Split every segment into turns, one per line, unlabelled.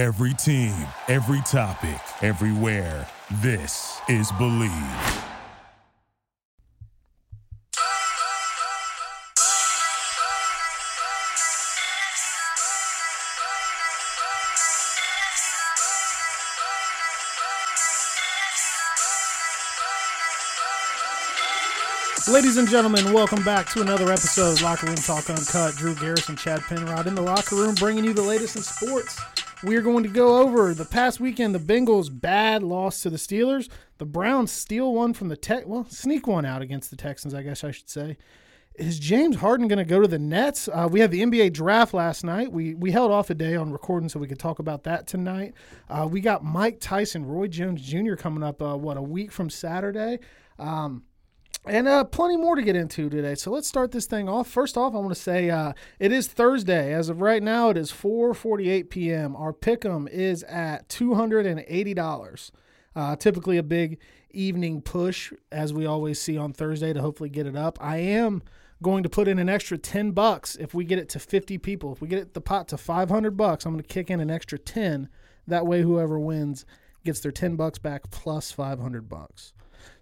Every team, every topic, everywhere. This is Believe.
Ladies and gentlemen, welcome back to another episode of Locker Room Talk Uncut. Drew Garrison, Chad Penrod in the locker room, bringing you the latest in sports. We are going to go over the past weekend. The Bengals bad loss to the Steelers. The Browns steal one from the Tech. Well, sneak one out against the Texans, I guess I should say. Is James Harden going to go to the Nets? Uh, we had the NBA draft last night. We we held off a day on recording so we could talk about that tonight. Uh, we got Mike Tyson, Roy Jones Jr. coming up. Uh, what a week from Saturday. Um, and uh, plenty more to get into today. So let's start this thing off. First off, I want to say uh, it is Thursday. As of right now, it is 4:48 p.m. Our pick'em is at $280. Uh, typically a big evening push, as we always see on Thursday, to hopefully get it up. I am going to put in an extra 10 bucks if we get it to 50 people. If we get it, the pot to 500 bucks, I'm going to kick in an extra 10. That way, whoever wins gets their 10 bucks back plus 500 bucks.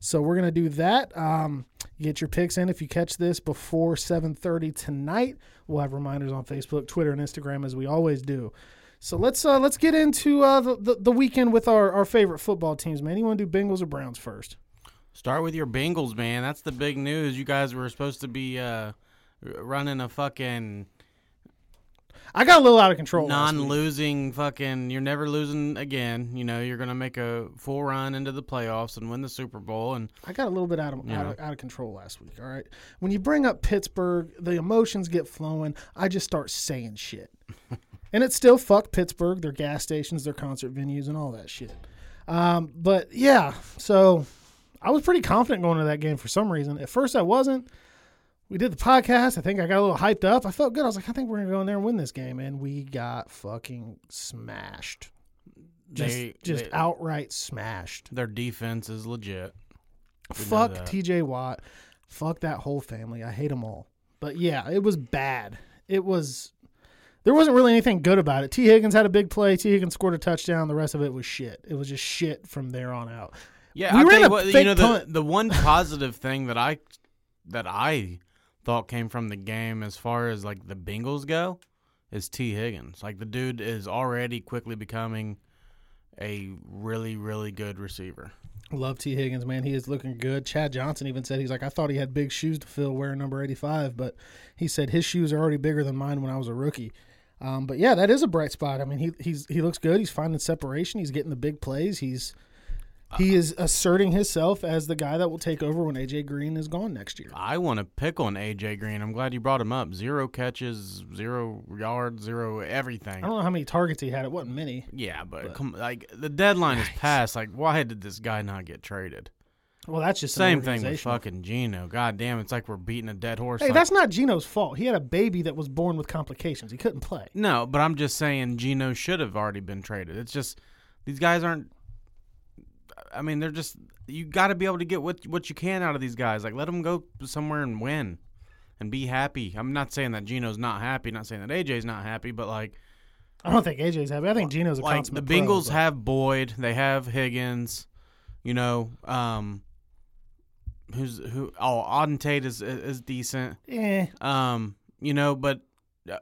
So we're gonna do that. Um, get your picks in if you catch this before 7:30 tonight. We'll have reminders on Facebook, Twitter, and Instagram as we always do. So let's uh, let's get into uh, the, the, the weekend with our, our favorite football teams. Man, you want to do Bengals or Browns first?
Start with your Bengals, man. That's the big news. You guys were supposed to be uh, running a fucking
I got a little out of control.
non-losing fucking. You're never losing again. You know you're gonna make a full run into the playoffs and win the Super Bowl. And
I got a little bit out of, out of out of control last week. All right, when you bring up Pittsburgh, the emotions get flowing. I just start saying shit, and it's still fuck Pittsburgh, their gas stations, their concert venues, and all that shit. Um, but yeah, so I was pretty confident going to that game for some reason. At first, I wasn't. We did the podcast. I think I got a little hyped up. I felt good. I was like, I think we're gonna go in there and win this game, and we got fucking smashed. Just,
they
just
they-
outright smashed.
Their defense is legit. We
Fuck. TJ Watt. Fuck that whole family. I hate them all. But yeah, it was bad. It was. There wasn't really anything good about it. Tee Higgins had a big play. Tee Higgins scored a touchdown. The rest of it was shit. It was just shit from there on out.
Yeah,
We
I'll
ran a
what, you know the, the one positive thing that I that I thought came from the game as far as like the Bengals go is Tee Higgins. Like the dude is already quickly becoming a really really good receiver.
Love Tee Higgins, man. He is looking good. Chad Johnson even said he's like, I thought he had big shoes to fill wearing number 85, but he said his shoes are already bigger than mine when I was a rookie. Um, but yeah, that is a bright spot. I mean, he he's he looks good. He's finding separation. He's getting the big plays. He's he is asserting himself as the guy that will take over when AJ Green is gone next year.
I want to pick on AJ Green. I'm glad you brought him up. Zero catches, zero yards, zero everything.
I don't know how many targets he had. It wasn't many.
Yeah, but, come like the deadline is passed. Like, why did this guy not get traded?
Well, that's just
Same thing with fucking Gino. God damn, it's like we're beating a dead horse.
Hey,
Like-
that's not Gino's fault. He had a baby that was born with complications. He couldn't play.
No, but I'm just saying Gino should have already been traded. It's just these guys aren't. I mean, they're just you got to be able to get what what you can out of these guys. Like, let them go somewhere and win, and be happy. I'm not saying that Gino's not happy. Not saying that AJ's not happy, but like
I don't think AJ's happy. I think Gino's a
like the
consummate pro,
Bengals have Boyd, they have Higgins, you know, um, who's who? Oh, Auden Tate is is decent.
Eh,
Um, you know, but uh,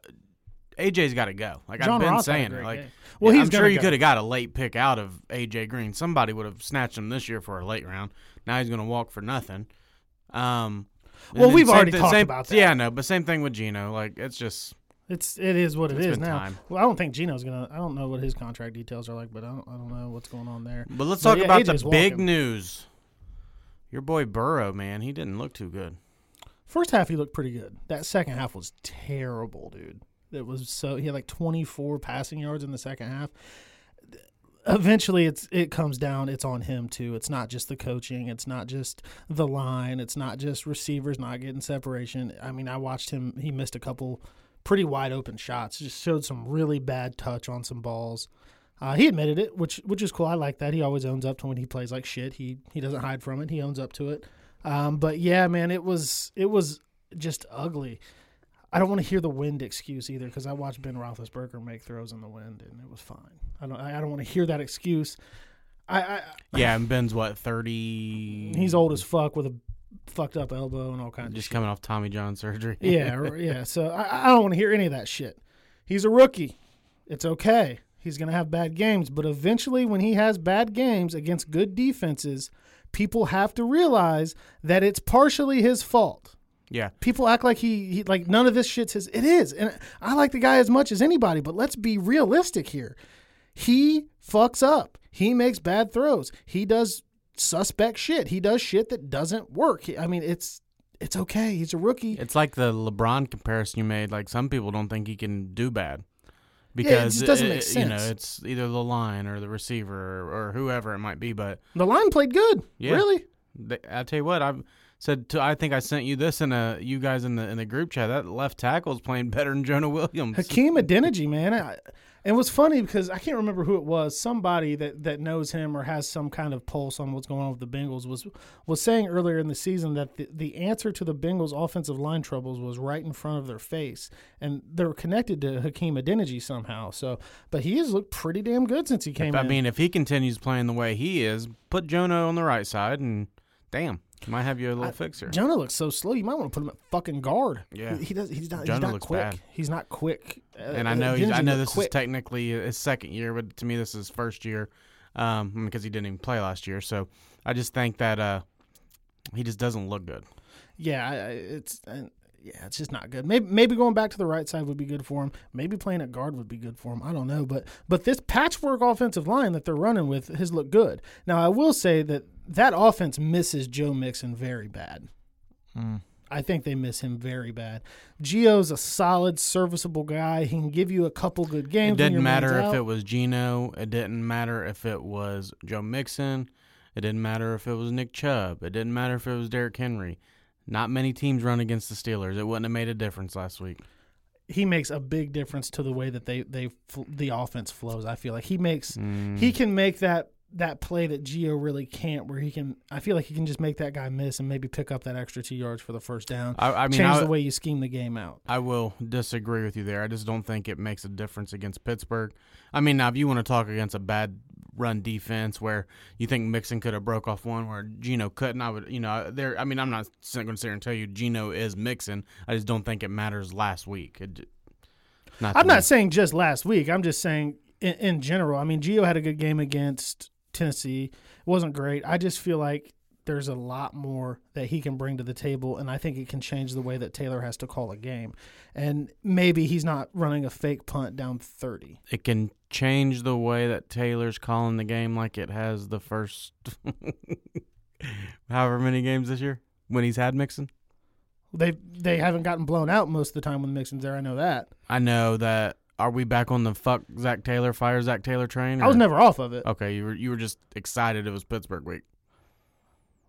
AJ's got to go. Like
John
I've been
Ross
saying, like
game. Well,
yeah,
he's
I'm sure you could have got a late pick out of AJ Green. Somebody would have snatched him this year for a late round. Now he's going to walk for nothing. Um,
Well, we've already
thi-
talked
same-
about that.
Yeah, no, but same thing with Gino. Like it's just
It's it is what
It's
now.
time.
Well, I don't think Gino's gonna. I don't know what his contract details are like, but I don't. I don't know what's going on there.
But let's
But
talk
yeah,
about
AJ's
the big
walking.
news. Your boy Burrow, man, he didn't look too good.
First half he looked pretty good. That second half was terrible, dude. It was so he had like 24 passing yards in the second half. Eventually, it's it comes down. It's on him too. It's not just the coaching. It's not just the line. It's not just receivers not getting separation. I mean, I watched him. He missed a couple pretty wide open shots. Just showed some really bad touch on some balls. Uh, he admitted it, which which is cool. I like that. He always owns up to when he plays like shit. He he doesn't hide from it. He owns up to it. Um, but yeah, man, it was it was just ugly. I don't want to hear the wind excuse either because I watched Ben Roethlisberger make throws in the wind and it was fine. I don't. I don't want to hear that excuse. I, I
Yeah, and Ben's what thirty?
he's old as fuck with a fucked up elbow and all kinds of
just coming off Tommy John surgery.
yeah, yeah. So I, I don't want to hear any of that shit. He's a rookie. It's okay. He's gonna have bad games, but eventually, when he has bad games against good defenses, people have to realize that it's partially his fault.
Yeah.
People act like he, he like none of this shit's his. It is, and I like the guy as much as anybody. But let's be realistic here. He fucks up. He makes bad throws. He does suspect shit. He does shit that doesn't work. I mean, it's it's okay. He's a rookie.
It's like the LeBron comparison you made. Like some people don't think he can do bad because
just doesn't make sense.
You know, it's either the line or the receiver or, or whoever it might be. But
The line played good.
Yeah.
Really?
I tell you what, I've said. To, I think I sent you this in a you guys in the in the group chat. That left tackle is playing better than Jonah Williams.
Hakeem Adeniji, man. I, and it was funny because I can't remember who it was. Somebody that, that knows him or has some kind of pulse on what's going on with the Bengals was was saying earlier in the season that the, the answer to the Bengals' offensive line troubles was right in front of their face, and they're connected to Hakeem Adeniji somehow. So, but he has looked pretty damn good since he came
I
in.
mean, if he continues playing the way he is, put Jonah on the right side, and damn, might have you a little fix here.
Jonah looks so slow. You might want to put him at fucking guard.
Yeah.
he, he does. He's not. he's
Jonah
not
looks
quick.
bad.
He's not quick. Uh,
and I know he's, I know this is technically his second year, but to me this is his first year um, because he didn't even play last year. So I just think that uh, he just doesn't look good.
Yeah, I- I- it's uh, yeah, it's just not good. Maybe maybe going back to the right side would be good for him. Maybe playing at guard would be good for him. I don't know, but but this patchwork offensive line that they're running with has looked good. Now I will say that that offense misses Joe Mixon very bad. Hmm. I think they miss him very bad. Gio's a solid, serviceable guy. He can give you a couple good games.
It didn't matter if
out.
it was Gino. It didn't matter if it was Joe Mixon. It didn't matter if it was Nick Chubb. It didn't matter if it was Derrick Henry. Not many teams run against the Steelers. It wouldn't have made a difference last week.
he makes a big difference to the way that they they the offense flows. I feel like he makes
Mm.
he can make that that play that Gio really can't, where he can. I feel like he can just make that guy miss and maybe pick up that extra two yards for the first down.
I, I mean,
change
I,
the way you scheme the game out.
I will disagree with you there. I just don't think it makes a difference against Pittsburgh. I mean, now if you want to talk against a bad run defense where you think Mixon could have broke off one where Gino couldn't, I would, you know, there. I mean, I'm not going to sit here and tell you Gino is Mixon. I just don't think it matters last week. It, not
I'm
me.
not saying just last week. I'm just saying in, in general. I mean, Gio had a good game against Tennessee. It wasn't great. I just feel like there's a lot more that he can bring to the table, and I think it can change the way that Taylor has to call a game. And maybe he's not running a fake punt down 30.
it can change the way that Taylor's calling the game like it has the first however many games this year when he's had Mixon.
They they haven't gotten blown out most of the time when Mixon's there. I know that.
I know that. Are we back on the fuck Zac Taylor fire Zac Taylor train?
I was never off of it.
Okay, you were you were just excited it was Pittsburgh week.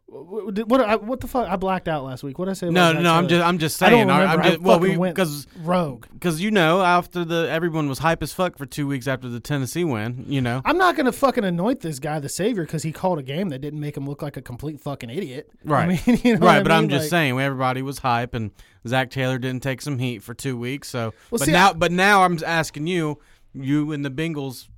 What, what, what, the fuck? I blacked out last week. What did I say?
No, no, I'm just I'm just saying.
I don't.
I
remember.
am
I
just well, we
went-
because
rogue.
because you know after the everyone was hype as fuck for two weeks after the Tennessee win. You know,
I'm not gonna fucking anoint this guy the savior because he called a game that didn't make him look like a complete fucking idiot.
Right.
I mean, you know
right?
I
but I'm
mean?
just
Like,
saying everybody was hype and Zac Taylor didn't take some heat for two weeks. So,
Well,
but
see,
now
I-
but now I'm asking you, you and the Bengals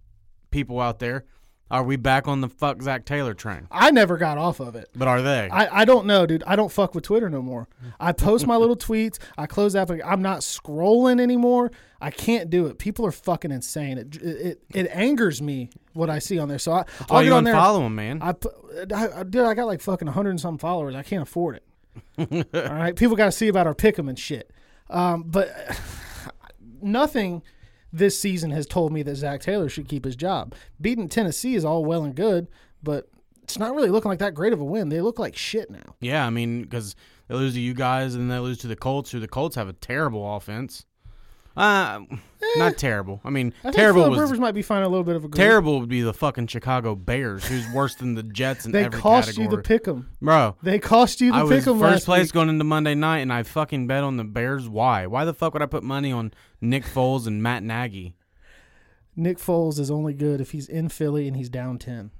people out there, are we back on the fuck Zac Taylor train?
I never got off of it.
But are they?
I, I don't know, dude. I don't fuck with Twitter no more. I post my little tweets. I close that. I'm not scrolling anymore. I can't do it. People are fucking insane. It it, it angers me what I see on there. So I,
Why
I'll
you
get on there.
unfollow him, man?
I, I, I dude, I got like fucking 100 and some followers. I can't afford it. All right, people got to see about our pick 'em and shit. Um, but nothing this season has told me that Zac Taylor should keep his job. Beating Tennessee is all well and good, but it's not really looking like that great of a win. They look like shit now.
Yeah, I mean, because they lose to you guys and they lose to the Colts, who the Colts have a terrible offense. Uh, not terrible. I mean,
I think
terrible
Philip
was
Rivers might be finding a little bit of a groove.
terrible would be the fucking Chicago Bears, who's worse than the Jets in
They
every
cost
category.
you the pick 'em.
Bro,
They cost you the
I
pick
was
'em
first
last
place
week.
going into Monday night, and I fucking bet on the Bears. Why? Why the fuck would I put money on Nick Foles and Matt Nagy?
Nick Foles is only good if he's in Philly and he's down ten.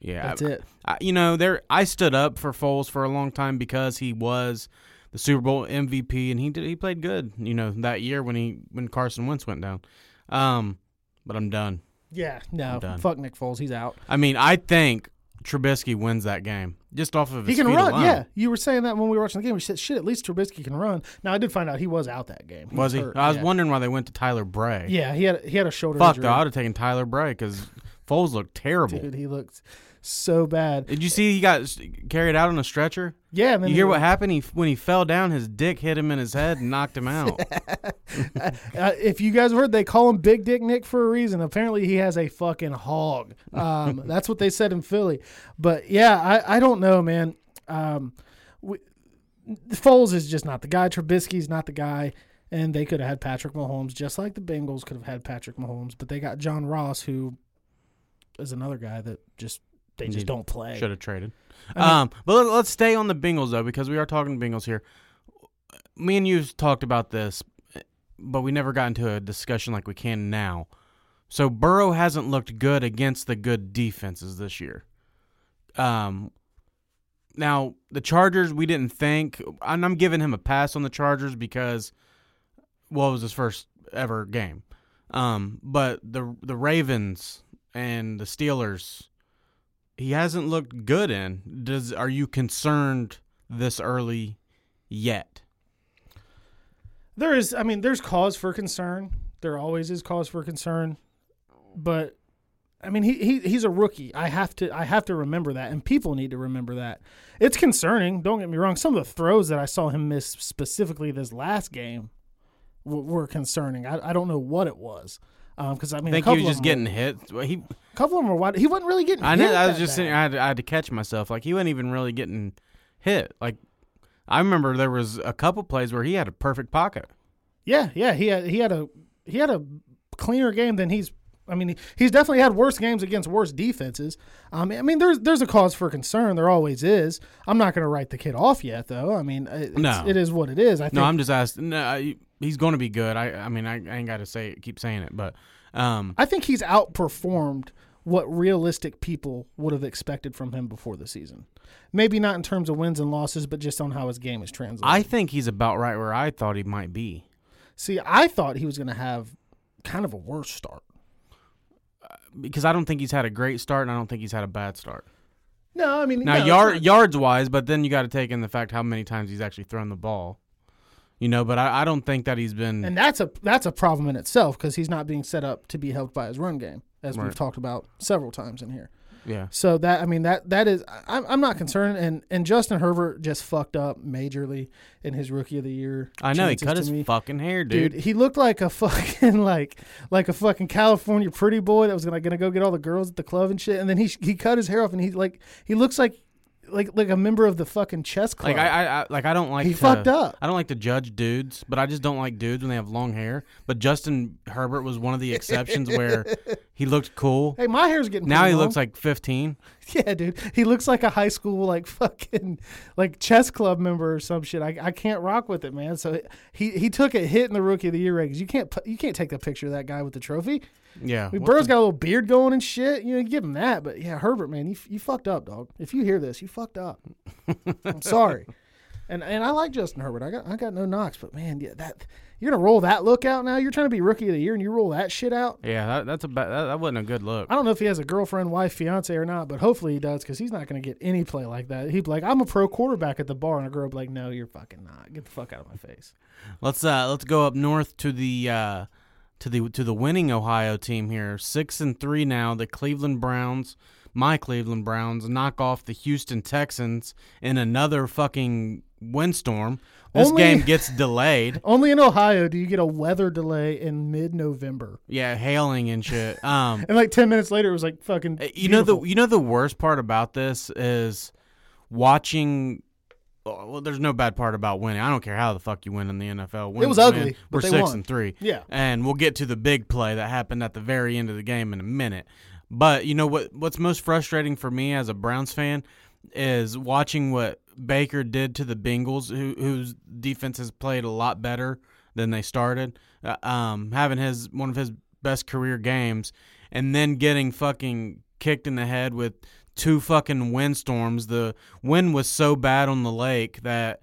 Yeah,
That's
I-
it.
I, you know, there I stood up for Foles for a long time because he was the Super Bowl MVP and he did he played good. You know that year when he when Carson Wentz went down. Um, but I'm done.
Yeah, no, fuck Nick Foles. He's out.
I mean, I think Trubisky wins that game just off of his
He can run.
alone.
Yeah, you were saying that when we were watching the game. We said, "Shit, at least Trubisky can run." Now I did find out he was out that game.
Was he?
hurt,
I was
yeah.
wondering why they went to Tyler Bray.
Yeah, he had he had a shoulder
Fuck,
injury.
though, I would have taken Tyler Bray because Foles looked terrible.
Dude, he looked so bad.
Did you see he got carried out on a stretcher?
Yeah, then
You
he-
hear what happened? He when he fell down, his dick hit him in his head and knocked him out.
Uh, if you guys heard, they call him Big Dick Nick for a reason. Apparently, he has a fucking hog. Um, that's what they said in Philly. But yeah, I, I don't know, man. Um, we, Foles is just not the guy. Trubisky's not the guy. And they could have had Patrick Mahomes, just like the Bengals could have had Patrick Mahomes. But they got John Ross, who is another guy that just they just don't play.
Should have traded.
I mean-
um, but let- let's stay on the Bengals though, because we are talking Bengals here. Me and you talked about this, but we never got into a discussion like we can now. So Burrow hasn't looked good against the good defenses this year. Um, now the Chargers, we didn't think, and I'm giving him a pass on the Chargers because, well, it was his first ever game. Um, but the the Ravens and the Steelers, he hasn't looked good in. Does are you concerned this early yet?
There is, I mean, there's cause for concern. There always is cause for concern, but I mean, he, he he's a rookie. I have to I have to remember that, and people need to remember that. It's concerning. Don't get me wrong. Some of the throws that I saw him miss specifically this last game were concerning. I, I don't know what it was. Um, because I mean,
I
a
think he was just getting
them
hit. He,
a couple of them were wide. He wasn't really getting.
I
hit
know. I was just sitting. I had, to, I had to catch myself. Like he wasn't even really getting hit. Like I remember there was a couple plays where he had a perfect pocket.
Yeah, yeah, he had he had a he had a cleaner game than he's. I mean, he's definitely had worse games against worse defenses. Um, I mean, there's there's a cause for concern. There always is. I'm not going to write the kid off yet, though. I mean,
No.
it is what it is. I think.
No, I'm just asking. No, I- he's going to be good. I, I mean, I, I ain't got to say keep saying it, but um,
I think he's outperformed what realistic people would have expected from him before the season. Maybe not in terms of wins and losses, but just on how his game is translated.
I think he's about right where I thought he might be.
See, I thought he was going to have kind of a worse start.
Because I don't think he's had a great start and I don't think he's had a bad start.
No, I mean,
Now
no,
yard
not-
yards wise, but then you got to take in the fact how many times he's actually thrown the ball. You know, but I, I don't think that he's been.
And that's a that's a problem in itself because he's not being set up to be helped by his run game, as
Right.
we've talked about several times in here.
Yeah,
So that I mean that that is I'm I'm not concerned. And and Justin Herbert just fucked up majorly in his rookie of the year.
I know he cut his
me.
fucking hair, dude.
Dude, he looked like a fucking like like a fucking California pretty boy that was gonna gonna go get all the girls at the club and shit. And then he he cut his hair off and he like he looks like like like a member of the fucking chess club.
Like I, I, I like I don't like
he
to,
fucked up.
I don't like to judge dudes, but I just don't like dudes when they have long hair. But Justin Herbert was one of the exceptions where he looked cool.
Hey, my hair's getting
Now he
long.
looks like 15.
Yeah, dude. He looks like a high school like fucking like chess club member or some shit. I, I can't rock with it, man. So he he took a hit in the rookie of the year rankings. You can't you can't take the picture of that guy with the trophy.
Yeah,
I mean, Burrow's
the-
got a little beard going and shit. You know, give him that. But yeah, Herbert, man, you you fucked up, dog. If you hear this, you fucked up. I'm sorry. And and I like Justin Herbert. I got I got no knocks, but man, yeah, that you're gonna roll that look out now. You're trying to be rookie of the year and you roll that shit out.
yeah, that, that's a that, that wasn't a good look.
I don't know if he has a girlfriend, wife, fiance or not, but hopefully he does because he's not going to get any play like that. He'd be like, "I'm a pro quarterback at the bar," and a girl would be like, "No, you're fucking not. Get the fuck out of my face."
Let's uh let's go up north to the uh to the to the winning Ohio team here. Six and three now. The Cleveland Browns, my Cleveland Browns, knock off the Houston Texans in another fucking windstorm. This
Only-
game gets delayed.
Only in Ohio do you get a weather delay in mid-November,
Yeah, hailing and shit. Um
and like ten minutes later, it was like fucking.
Uh, you know the you know the worst part about this is watching well, there's no bad part about winning. I don't care how the fuck you win in the NFL. Win, it
was ugly,
win.
but
We're
they
six
won.
and three.
Yeah.
and we'll get to the big play that happened at the very end of the game in a minute. But you know what? What's most frustrating for me as a Browns fan is watching what Baker did to the Bengals, who, whose defense has played a lot better than they started. Uh, um, having his one of his best career games, and then getting fucking kicked in the head with two fucking windstorms. The wind was so bad on the lake that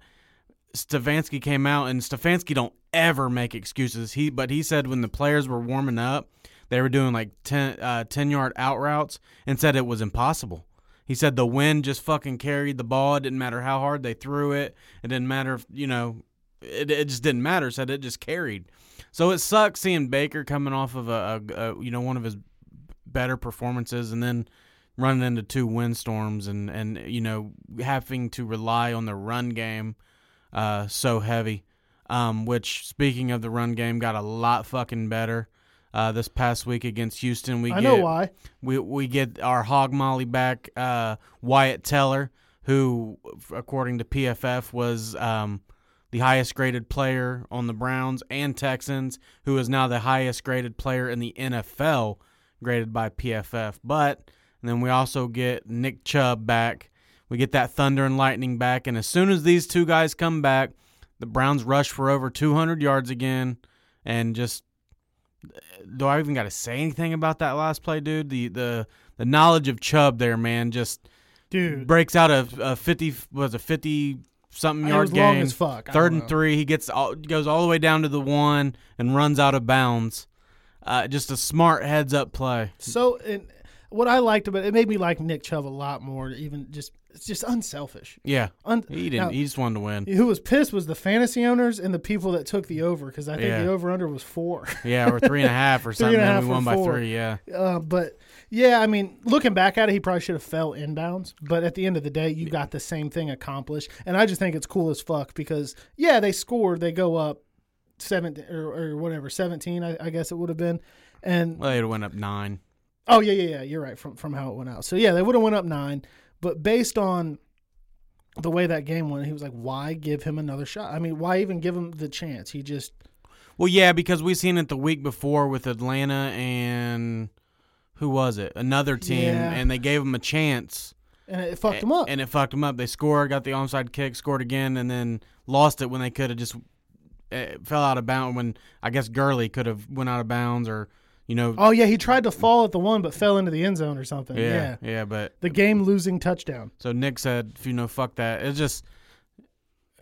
Stefanski came out, and Stefanski don't ever make excuses. He but he said when the players were warming up they were doing like 10, uh, 10 yard out routes and said it was impossible. He said the wind just fucking carried the ball. It didn't matter how hard they threw it. It didn't matter if, you know, it, it just didn't matter. Said it just carried. So it sucks seeing Baker coming off of a, a, a you know one of his better performances and then running into two windstorms and and you know having to rely on the run game uh, so heavy. Um, which speaking of the run game, got a lot fucking better. Uh, this past week against Houston, we
I
get
know why.
we we get our hog molly back, uh, Wyatt Teller, who, according to PFF, was um, the highest graded player on the Browns and Texans, who is now the highest graded player in the NFL, graded by PFF. But and then we also get Nick Chubb back. We get that Thunder and Lightning back, and as soon as these two guys come back, the Browns rush for over 200 yards again, and just do I even got to say anything about that last play, dude? The the the knowledge of Chubb there, man, just
Dude,
breaks out a, a 50 was a 50 something yard
was long as fuck.
Third and
know.
three, he gets all, goes all the way down to the one and runs out of bounds. Uh, just a smart heads up play.
So, and what I liked about it, it made me like Nick Chubb a lot more. Even just, it's just unselfish.
Yeah,
Un-
he didn't.
now,
he just wanted to win.
who was pissed was the fantasy owners and the people that took the over because I think
Yeah.
the over under was four.
Yeah, or three and a half or something.
and
and we won by
four.
three. Yeah,
Uh, but yeah, I mean, looking back at it, he probably should have fell inbounds. But at the end of the day, you got the same thing accomplished, and I just think it's cool as fuck because yeah, they scored, they go up seven or, or whatever, seventeen, I, I guess it would have been, and
well, it went up nine.
Oh yeah, yeah, yeah, you're right from from how it went out. So yeah, they would have went up nine, but based on the way that game went, he was like, why give him another shot? I mean, why even give him the chance? He just
Well, yeah, because we seen it the week before with Atlanta and who was it? Another team,
Yeah.
and they gave him a chance.
and it fucked him up.
And it fucked them up. They scored, got the onside kick, scored again, and then lost it when they could have just uh, fell out of bounds. When I guess Gurley could have went out of bounds, or you know,
oh yeah, he tried to fall at the one, but fell into the end zone or something.
yeah,
yeah.
yeah, But
the game losing touchdown.
so Nick said, "If you know, fuck that. It's just,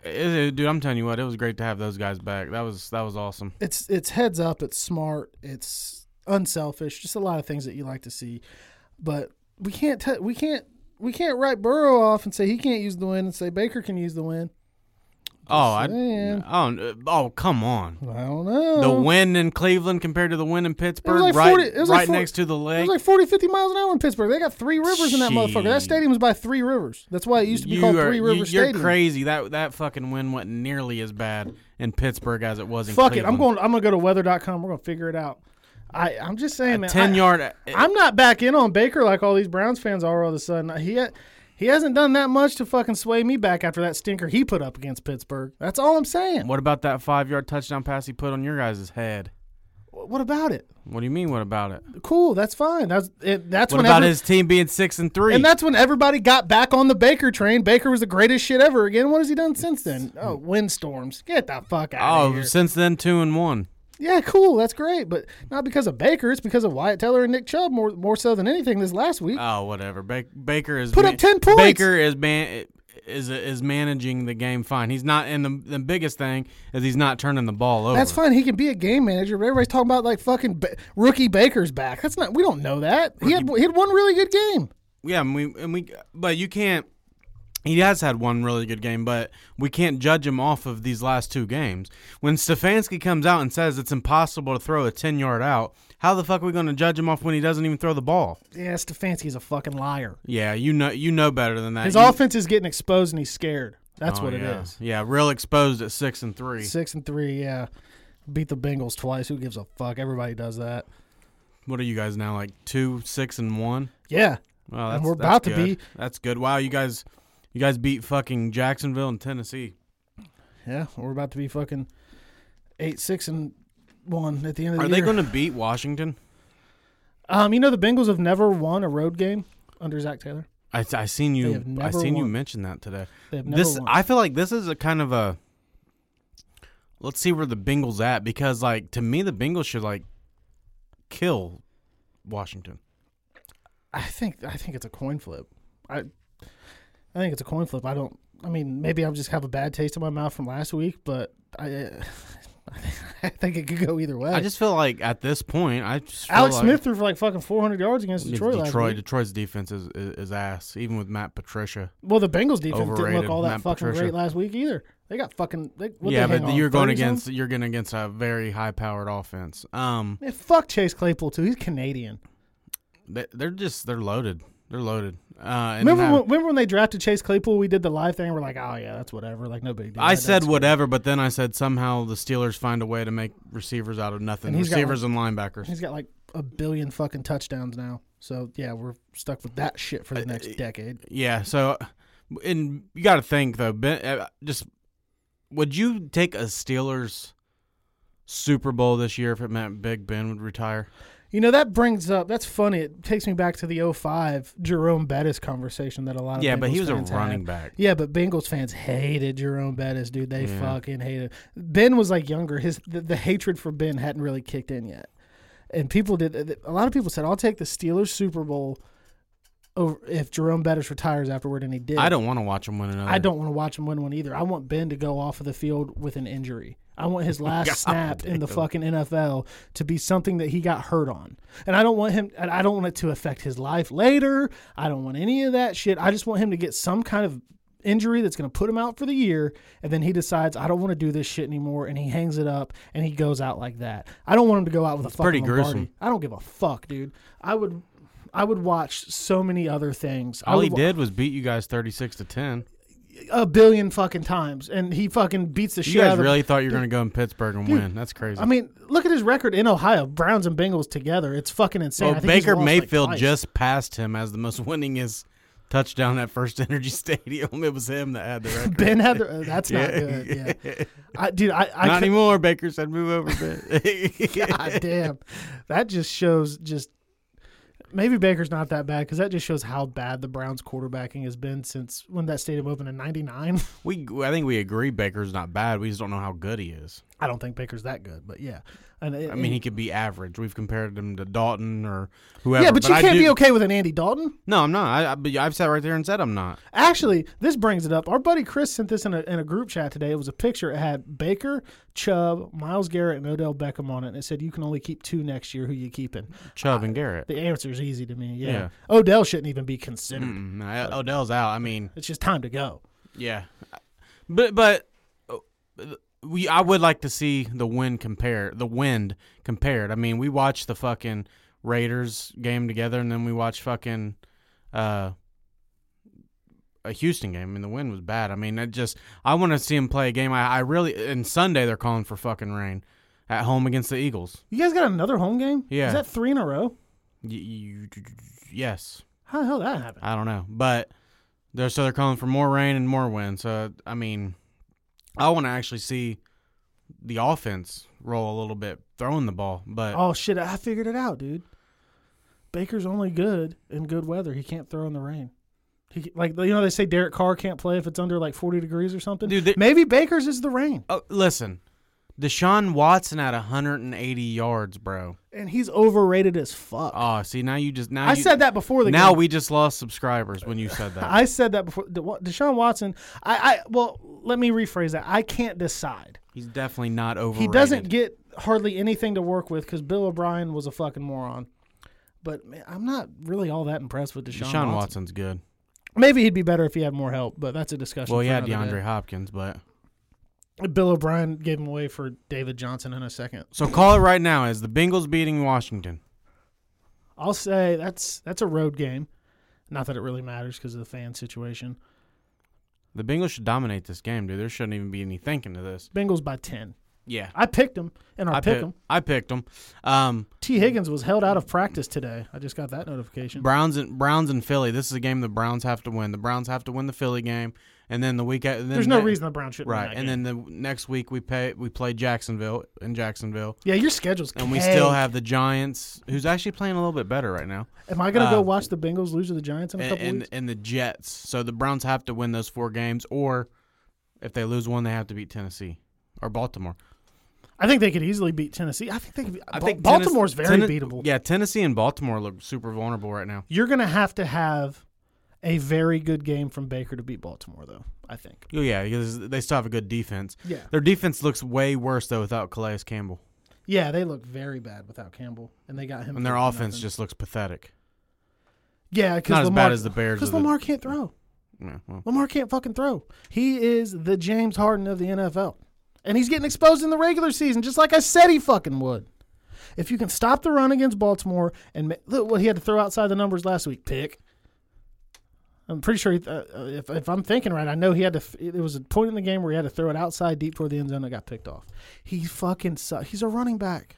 it, it- dude. I'm telling you what, it was great to have those guys back. That was that was awesome.
It's it's heads up. It's smart. It's unselfish. Just a lot of things that you like to see, but we can't t- we can't we can't write Burrow off and say he can't use the win and say Baker can use the win.
Oh, I,
saying.
oh, oh, come on.
I don't know.
The wind in Cleveland compared to the wind in Pittsburgh,
like
right,
40 it was
right
like 40
next to the lake.
It was like 40, 50 miles an hour in Pittsburgh. They got three rivers in that motherfucker. That stadium was by three rivers. That's why it used to be
you
called
are,
Three
you,
River
you're crazy. That that fucking wind wasn't nearly as bad in Pittsburgh as it was in
Fuck it. I'm going. I'm gonna go to weather.com. We're gonna figure it out. I I'm just saying, man.
ten
I-
yard.
Uh, I'm not back in on Baker like all these Browns fans are all of a sudden. He ha- he hasn't done that much to fucking sway me back after that stinker he put up against Pittsburgh. That's all I'm saying.
What about that five yard touchdown pass he put on your guys' head?
What about it?
What do you mean? What about it?
Cool, that's fine. That's it, that's
What
when
about
every-
his team being six and three?
and that's when everybody got back on the Baker train. Baker was the greatest shit ever again. What has he done since then? Oh, windstorms. Get the fuck out
oh,
of here.
since then two and one.
Yeah, cool. That's great, but not because of Baker. It's because of Wyatt Teller and Nick Chubb more more so than anything this last week.
Oh, whatever. Ba- Baker is
Put up 10 points.
Baker is man is is managing the game fine. He's not, and the the biggest thing is he's not turning the ball over.
That's fine. He can be a game manager, but everybody's talking about like fucking ba- rookie Baker's back. That's not. We don't know that. He had he had one really good game.
Yeah, and we and we, but you can't. He has had one really good game, but we can't judge him off of these last two games. When Stefanski comes out and says it's impossible to throw a ten yard out, how the fuck are we going to judge him off when he doesn't even throw the ball?
Yeah, Stefanski's a fucking liar.
Yeah, you know, you know better than that.
His
You-
offense is getting exposed and he's scared. That's
Oh,
what
yeah.
it is.
Yeah, real exposed at six and three.
Six and three. Yeah, beat the Bengals twice. Who gives a fuck? Everybody does that.
What are you guys now? Like two, six, and one.
Yeah,
Well,
And we're about to be.
That's good. Wow, you guys, you guys beat fucking Jacksonville and Tennessee.
yeah. We're about to be fucking eight, six, and one at the end of
Are
the year.
Are they going to beat Washington?
Um, you know the Bengals have never won a road game under Zac Taylor.
I, I seen
They
you.
have
I
never
seen you
won.
mention that today.
They have never
This
won.
I feel like this is a kind of a. Let's see where the Bengals at because like to me the Bengals should like kill Washington.
I think I think it's a coin flip. I I think it's a coin flip. I don't. I mean, maybe I just have a bad taste in my mouth from last week, but I I think it could go either way.
I just feel like at this point, I just feel
Alex
like
Smith threw for like fucking 400 yards against Detroit,
Detroit. Detroit's defense is, is, is ass, even with Matt Patricia.
Well, the Bengals defense didn't look all that
Matt
fucking
Patricia.
great last week either. They got fucking. They, what
yeah,
they
but
on,
you're going
30 something?
against you're going against a very high powered offense. Um,
Yeah, fuck Chase Claypool too. He's Canadian.
they, they're just they're loaded. They're loaded. Uh, and
Remember
have-
when, remember when they drafted Chase Claypool? We did the live thing. We're like, oh yeah, that's whatever. Like no big deal.
I said whatever, but then I said somehow the Steelers find a way to make receivers out of nothing.
He's got
Receivers and linebackers.
He's got like a billion fucking touchdowns now. So yeah, we're stuck with that shit for the
Uh,
next decade.
Yeah. So, and you got to think though. Ben, uh, just would you take a Steelers Super Bowl this year if it meant Big Ben would retire?
You know that brings up. That's funny. It takes me back to the 05 Jerome Bettis conversation that a lot of
Yeah, but he was a
fans had.
running back.
Yeah, but Bengals fans hated Jerome Bettis, dude. They
Yeah.
fucking hated. Ben was like younger. His the, the hatred for Ben hadn't really kicked in yet, and people did. A lot of people said, "I'll take the Steelers Super Bowl over if Jerome Bettis retires afterward," and he did.
I don't want to watch him win another.
I don't want to watch him win one either. I want Ben to go off of the field with an injury. I want his last
God
snap in the fucking NFL to be something that he got hurt on. And I don't want him and I don't want it to affect his life later. I don't want any of that shit. I just want him to get some kind of injury that's going to put him out for the year and then he decides I don't want to do this shit anymore and he hangs it up and he goes out like that. I don't want him to go out with a fucking
pretty
Lombardi.
gruesome.
I don't give a fuck, dude. I would I would watch so many other things.
All he did was beat you guys thirty six to ten.
A billion fucking times, and he fucking beats the shit
You
out
guys
of. the-
really thought you were going to go in Pittsburgh and
Dude,
win? That's crazy.
I mean, look at his record in Ohio. Browns and Bengals together. It's fucking insane.
well,
I think
Baker
lost, like,
Mayfield just passed him as the most winningest touchdown at First Energy Stadium. It was him that had the record.
Ben had. The, uh, that's not
Yeah.
good. Yeah, I, dude. I, I
Not
could-
anymore. Baker said, "Move over, Ben."
God damn, that just shows just. Maybe Baker's not that bad because that just shows how bad the Browns quarterbacking has been since when that stadium opened in '99.
we, I think we agree Baker's not bad. We just don't know how good he is.
I don't think Baker's that good, but yeah. And
I mean, he could be average. We've compared him to Dalton or whoever.
yeah, but, you
I
can't
do-
be okay with an Andy Dalton.
No, I'm not. I, I, but I've sat right there and said I'm not.
Actually, this brings it up. Our buddy Chris sent this in a, in a group chat today. It was a picture. It had Baker, Chubb, Myles Garrett, and Odell Beckham on it. And it said you can only keep two next year. Who you keeping?
Chubb and Garrett.
The answer is easy to me. Yeah.
Yeah.
Odell shouldn't even be considered.
Mm-mm, no, Odell's out. I mean,
It's just time to go.
yeah, but but we I would like to see the wind compare the wind compared. I mean, we watched the fucking Raiders game together, and then we watched fucking uh, a Houston game. I mean, the wind was bad. I mean, it just I want to see him play a game. I, I really and Sunday they're calling for fucking rain at home against the Eagles.
You guys got another home game?
Yeah.
Is that three in a row?
Y- you, yes.
How the hell that happened?
I don't know, but they're so they're calling for more rain and more wind. So I mean, I want to actually see the offense roll a little bit, throwing the ball. But
Oh shit! I figured it out, dude. Baker's only good in good weather. He can't throw in the rain. He like you know they say Derek Carr can't play if it's under like forty degrees or something.
Dude, they-
maybe Baker's is the rain,
oh, listen, Deshaun Watson at 180 yards, bro.
and he's overrated as fuck.
Oh, see now you just now
I
you,
said that before the
now
game.
we just lost subscribers when you said that.
I said that before. De- Deshaun Watson. I, I well, let me rephrase that. I can't decide.
He's definitely not overrated.
He doesn't get hardly anything to work with because Bill O'Brien was a fucking moron. But man, I'm not really all that impressed with Deshaun,
Deshaun
Watson.
Watson's good.
Maybe he'd be better if he had more help, but that's a discussion.
Well, he had DeAndre Hopkins, but
day. Bill O'Brien gave him away for David Johnson in a second.
so call it right now. Is the Bengals beating Washington?
I'll say that's that's a road game. Not that it really matters because of the fan situation.
The Bengals should dominate this game, dude. There shouldn't even be any thinking to this.
Bengals by ten.
Yeah,
I picked in our
I
pick
picked.
'em.
I picked them. Um,
Tee Higgins was held out of practice today. I just got that notification.
Browns and Browns and Philly. This is a game the Browns have to win. The Browns have to win the Philly game, and then the week. Then
There's no reason the Browns shouldn't. win
Right, and
game.
then the next week we pay we play Jacksonville in Jacksonville,
yeah, your schedule's
and we still have the Giants, who's actually playing a little bit better right now,
Am I gonna go
uh,
watch the Bengals lose to the Giants in a
and,
couple
and,
weeks?
and the Jets. So the Browns have to win those four games, or if they lose one, they have to beat Tennessee or Baltimore.
I think they could easily beat Tennessee. I think they could. Be,
I
Ba-
think
Baltimore's very
Tenne-
beatable.
Yeah, Tennessee and Baltimore look super vulnerable right now.
You're gonna have to have a very good game from Baker to beat Baltimore, though. I think.
Oh, yeah, because they still have a good defense.
Yeah.
Their defense looks way worse though without Calais Campbell,
Yeah, they look very bad without Campbell, and they got him.
and their offense
nothing.
just looks pathetic.
yeah, because
Not as
Lamar,
bad as the Bears.
because
or the-
Lamar can't throw.
Yeah, well,
Lamar can't fucking throw. He is the James Harden of the NFL. And he's getting exposed in the regular season, just like I said he fucking would. If you can stop the run against Baltimore and look what he had to throw outside the numbers last week, pick. I'm pretty sure, he, uh, uh, if, if I'm thinking right, I know he had to. There was a point in the game where he had to throw it outside deep toward the end zone that got picked off. He fucking sucks. He's a running back.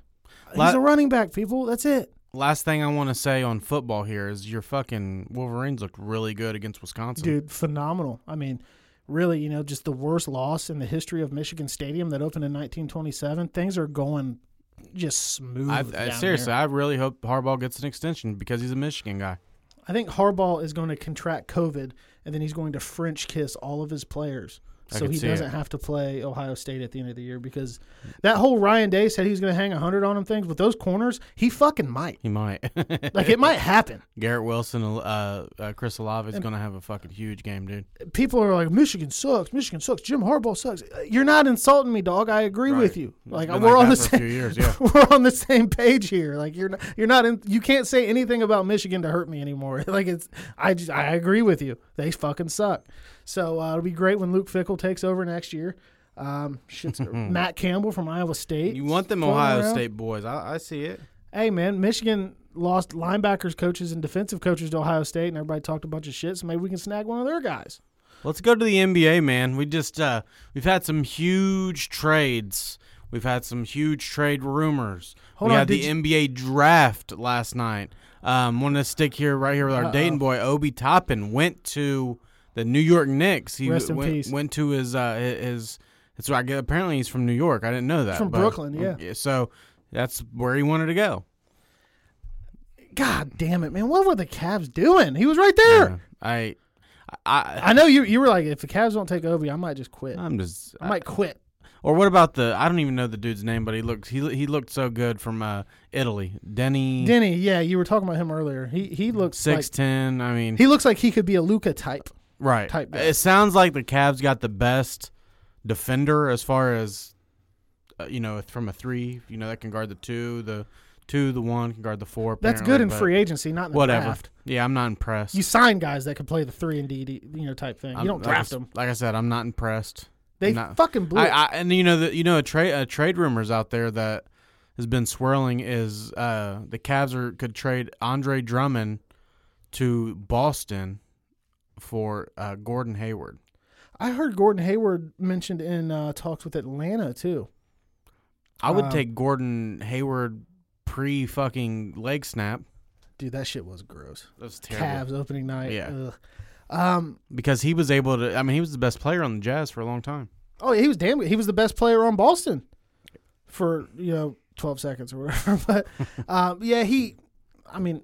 He's
La-
a running back, people. That's it.
last thing I want to say on football here is your fucking Wolverines looked really good against Wisconsin.
Dude, phenomenal. I mean, really, you know, just the worst loss in the history of Michigan Stadium that opened in 1927. Things are going just smooth.
I, I
down
seriously,
there.
I really hope Harbaugh gets an extension because he's a Michigan guy.
I think Harbaugh is going to contract COVID, and then he's going to French kiss all of his players.
I
So he doesn't
it.
have to play Ohio State at the end of the year because that whole Ryan Day said he's going to hang 100 on him things with those corners. He fucking might.
He might.
Like, it might happen.
Garrett Wilson, uh, uh, Chris Olave is going to have a fucking huge game, dude.
people are like, Michigan sucks. Michigan sucks. Jim Harbaugh sucks. You're not insulting me, dog. I agree
Right.
with you. Like we're
like
on the same.
years, yeah.
we're on the same page here. Like you're not. You're not. In, you can't say anything about Michigan to hurt me anymore. Like it's. I just. I agree with you. They fucking suck. So uh, it'll be great when Luke Fickell takes over next year. Um, shit's, Matt Campbell from Iowa State.
You want them Ohio
around.
State boys. I, I see it.
Hey man, Michigan lost linebackers coaches and defensive coaches to Ohio State, and everybody talked a bunch of shit. So maybe we can snag one of their guys.
Let's go to the NBA, man. We just uh, we've had some huge trades. We've had some huge trade rumors.
Hold
we
on,
had the
did
NBA draft last night. Um, want to stick here right here with our
Uh-oh.
Dayton boy Obi Toppin went to the New York Knicks. He
Rest in
went,
peace.
went to his uh, his. That's why I. Apparently, he's from New York. I didn't know that.
From
but-
Brooklyn, yeah.
So that's where he wanted to go.
God damn it, man! What were the Cavs doing? He was right there.
Yeah. I, I,
I know you. You were like, if the Cavs don't take over, I might just quit.
I'm just.
I might quit.
Or what about the? I don't even know the dude's name, but he looked he he looked so good from uh, Italy. Deni
Deni, yeah, you were talking about him earlier. He he looks
six
like
ten. I mean,
he looks like he could be a Luka type.
Right.
type guy.
It sounds like the Cavs got the best defender as far as uh, you know from a three. You know that can guard the two, the two, the one can guard the four.
That's good in
but
free agency, not in the
Whatever.
draft.
Yeah, I'm not impressed.
You sign guys that can play the three and D, D you know, type thing.
I'm-
You don't
like I
draft
s-
them.
Like I said, I'm not impressed.
They
not-
fucking blew.
I,
it.
I and you know the you know a trade a trade rumors out there that has been swirling is uh the Cavs are could trade Andre Drummond to Boston for uh, Gordon Hayward.
I heard Gordon Hayward mentioned in uh, talks with Atlanta too.
I would
Um,
take Gordon Hayward pre fucking leg snap.
Dude, that shit was gross.
That's terrible
Cavs opening night.
Yeah.
Um.
because he was able to. I mean, he was the best player on the Jazz for a long time.
Oh, he was damn good. He was the best player on Boston for you know twelve seconds or whatever. but um, yeah, he. I mean,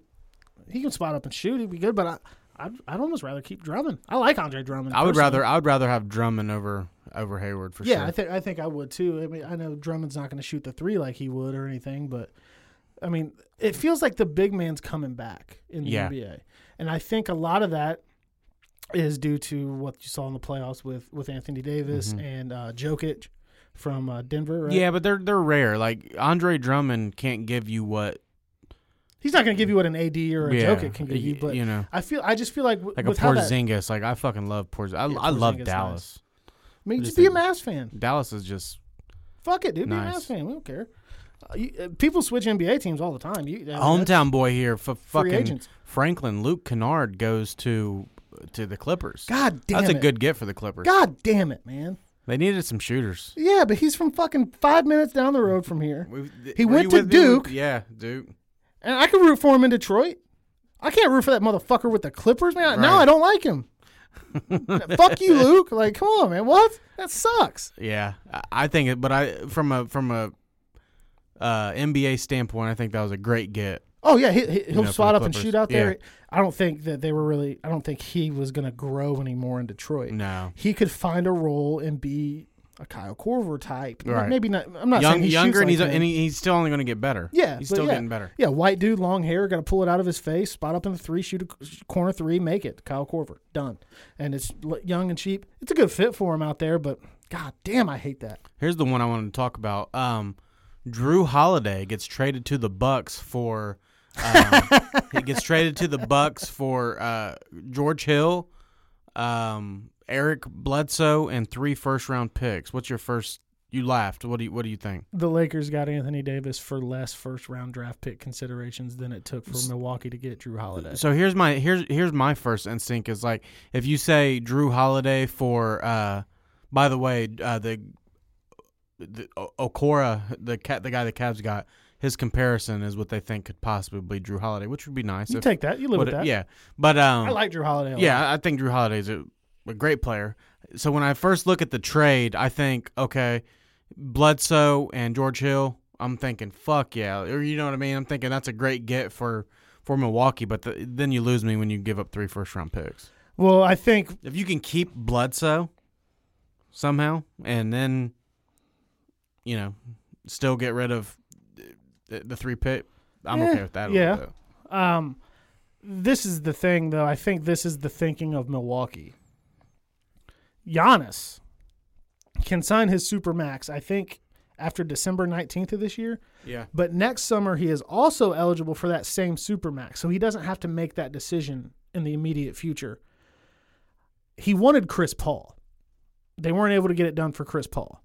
he can spot up and shoot. He'd be good. But I, I'd, I'd almost rather keep Drummond. I like Andre Drummond.
I would
personally.
rather I would rather have Drummond over over Hayward for
yeah,
sure.
Yeah, I think I think I would too. I mean, I know Drummond's not going to shoot the three like he would or anything, but I mean, it feels like the big man's coming back in the
Yeah.
NBA, and I think a lot of that is due to what you saw in the playoffs with with Anthony Davis
Mhm.
and uh, Jokic from uh, Denver. Right?
Yeah, but they're they're rare. Like Andre Drummond can't give you what
he's not going to give you what an AD or a
yeah,
Jokic can give you, but
you know,
I feel I just feel like, w-
like a
how that,
Porzingis. Like I fucking love Porzingis. I,
Yeah,
I love
Porzingis,
Dallas.
mean,
I
just
just
be a Mavs fan.
Dallas is just
Fuck it, dude. Be a
Nice.
Mavs fan. We don't care. Uh, you, uh, people switch NBA teams all the time. You, I mean,
hometown boy here. For fucking
agents.
Franklin Luke Kennard goes to to the Clippers.
God damn
That's
it.
a good get for the Clippers.
God damn it, man.
They needed some shooters.
Yeah, but he's from fucking five minutes down the road from here,
We've-
He went to
with me?
Duke.
Yeah, Duke.
And I can root for him in Detroit. I can't root for that motherfucker with the Clippers, man. Now I don't like him. Fuck you, Luke. Like, come on, man. What? That sucks.
Yeah, I- think it. But I from a from a uh, NBA standpoint, I think that was a great get.
Oh yeah, he, he, he'll
know,
spot up and shoot out there.
Yeah.
I don't think that they were really. I don't think he was gonna grow anymore in Detroit.
No,
He could find a role and be a Kyle Korver type.
Right.
Maybe not. I'm not
Young,
saying
younger, and he's and he, he's still only going to get better.
Yeah,
he's still
yeah.
getting better.
Yeah, white dude, long hair, got to pull it out of his face, spot up in the three, shoot a corner three, make it. Kyle Korver, done. And it's young and cheap. It's a good fit for him out there, but god damn, I hate that.
Here's the one I wanted to talk about. Um, Jrue Holiday gets traded to the Bucks for. Um, he gets traded to the Bucks for uh, George Hill, um, Eric Bledsoe, and three first round picks. What's your first? You laughed. What do you What do you think?
The Lakers got Anthony Davis for less first round draft pick considerations than it took for Milwaukee to get Jrue Holiday.
So here's my here's here's my first instinct is like if you say Jrue Holiday for uh by the way uh the the Okoro the cat the guy the Cavs got his comparison is what they think could possibly be Jrue Holiday which would be nice
You
if-
take that. You live with
it-
that.
yeah but um
I like Jrue Holiday. A lot.
yeah I think Jrue Holiday's a, a great player so when I first look at the trade I think okay Bledsoe and George Hill I'm thinking fuck yeah or you know what I mean I'm thinking that's a great get for for Milwaukee, but the, then you lose me when you give up three first round picks.
Well, I think
If you can keep Bledsoe somehow, and then you know still get rid of the, the three pick, I'm
Eh,
okay with that.
yeah. um, this is the thing, though. I think this is the thinking of Milwaukee. Giannis can sign his super max. I think after December nineteenth of this year.
yeah.
But next summer, he is also eligible for that same supermax, so he doesn't have to make that decision in the immediate future. He wanted Chris Paul. They weren't able to get it done for Chris Paul.